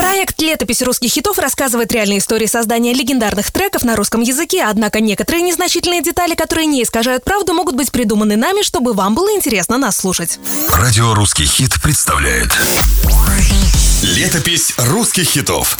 Проект «Летопись русских хитов» рассказывает реальные истории создания легендарных треков на русском языке, однако некоторые незначительные детали, которые не искажают правду, могут быть придуманы нами, чтобы вам было интересно нас слушать. Радио «Русский хит» представляет. Летопись русских хитов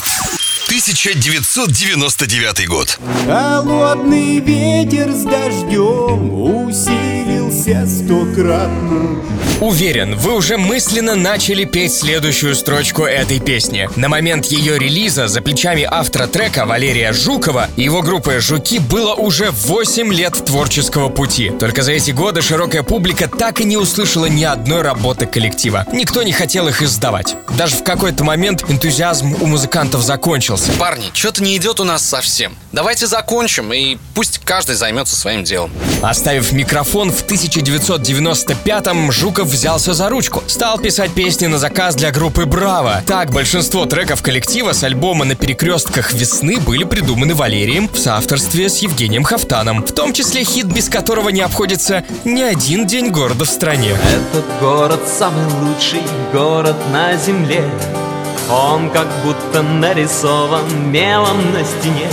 1999 год. Холодный ветер с дождем усилился стократно Уверен, вы уже мысленно начали петь следующую строчку этой песни. На момент ее релиза за плечами автора трека Валерия Жукова и его группы «Жуки» было уже 8 лет творческого пути. Только за эти годы широкая публика так и не услышала ни одной работы коллектива. Никто не хотел их издавать. Даже в какой-то момент энтузиазм у музыкантов закончился. Парни, что-то не идет у нас совсем. Давайте закончим, и пусть каждый займется своим делом. Оставив микрофон в 1995-м, Жуков взялся за ручку. Стал писать песни на заказ для группы «Браво». Так, большинство треков коллектива с альбома «На перекрестках весны» были придуманы Валерием в соавторстве с Евгением Хафтаном. В том числе хит, без которого не обходится ни один день города в стране. Этот город самый лучший город на земле Он как будто нарисован мелом на стене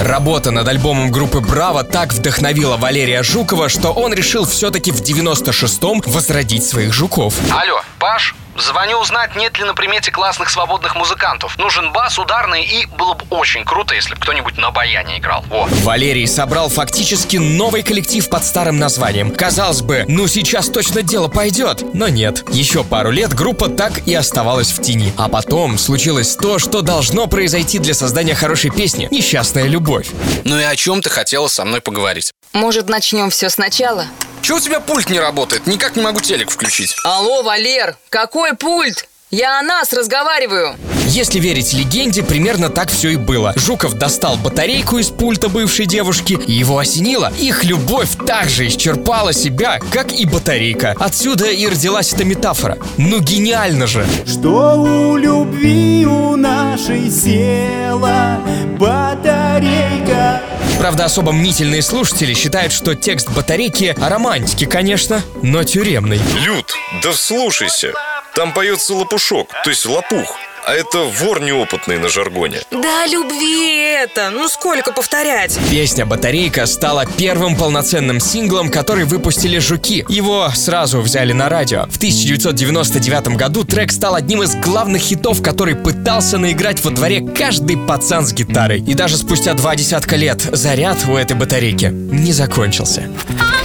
Работа над альбомом группы «Браво» так вдохновила Валерия Жукова, что он решил все-таки в 96-м возродить своих жуков. Алло, Паш? Звоню узнать, нет ли на примете классных свободных музыкантов. Нужен бас, ударный, и было бы очень круто, если бы кто-нибудь на баяне играл. Во. Валерий собрал фактически новый коллектив под старым названием. Казалось бы, ну сейчас точно дело пойдет, но нет. Еще пару лет группа так и оставалась в тени. А потом случилось то, что должно произойти для создания хорошей песни – несчастная любовь. Ну и о чем ты хотела со мной поговорить? Может, начнем все сначала? Чего у тебя пульт не работает? Никак не могу телек включить. Алло, Валер, какой пульт? Я о нас разговариваю. Если верить легенде, примерно так все и было. Жуков достал батарейку из пульта бывшей девушки, и его осенило. Их любовь также исчерпала себя, как и батарейка. Отсюда и родилась эта метафора. Ну гениально же! Что у любви у нашей села батарейка Правда, особо мнительные слушатели считают, что текст батарейки о романтике, конечно, но тюремный. Люд, да вслушайся. Там поется лопушок, то есть лопух. А это вор неопытный на жаргоне. Да, любви это, ну сколько повторять? Песня «Батарейка» стала первым полноценным синглом, который выпустили «Жуки». Его сразу взяли на радио. В 1999 году трек стал одним из главных хитов, который пытался наиграть во дворе каждый пацан с гитарой. И даже спустя два десятка лет заряд у этой батарейки не закончился. А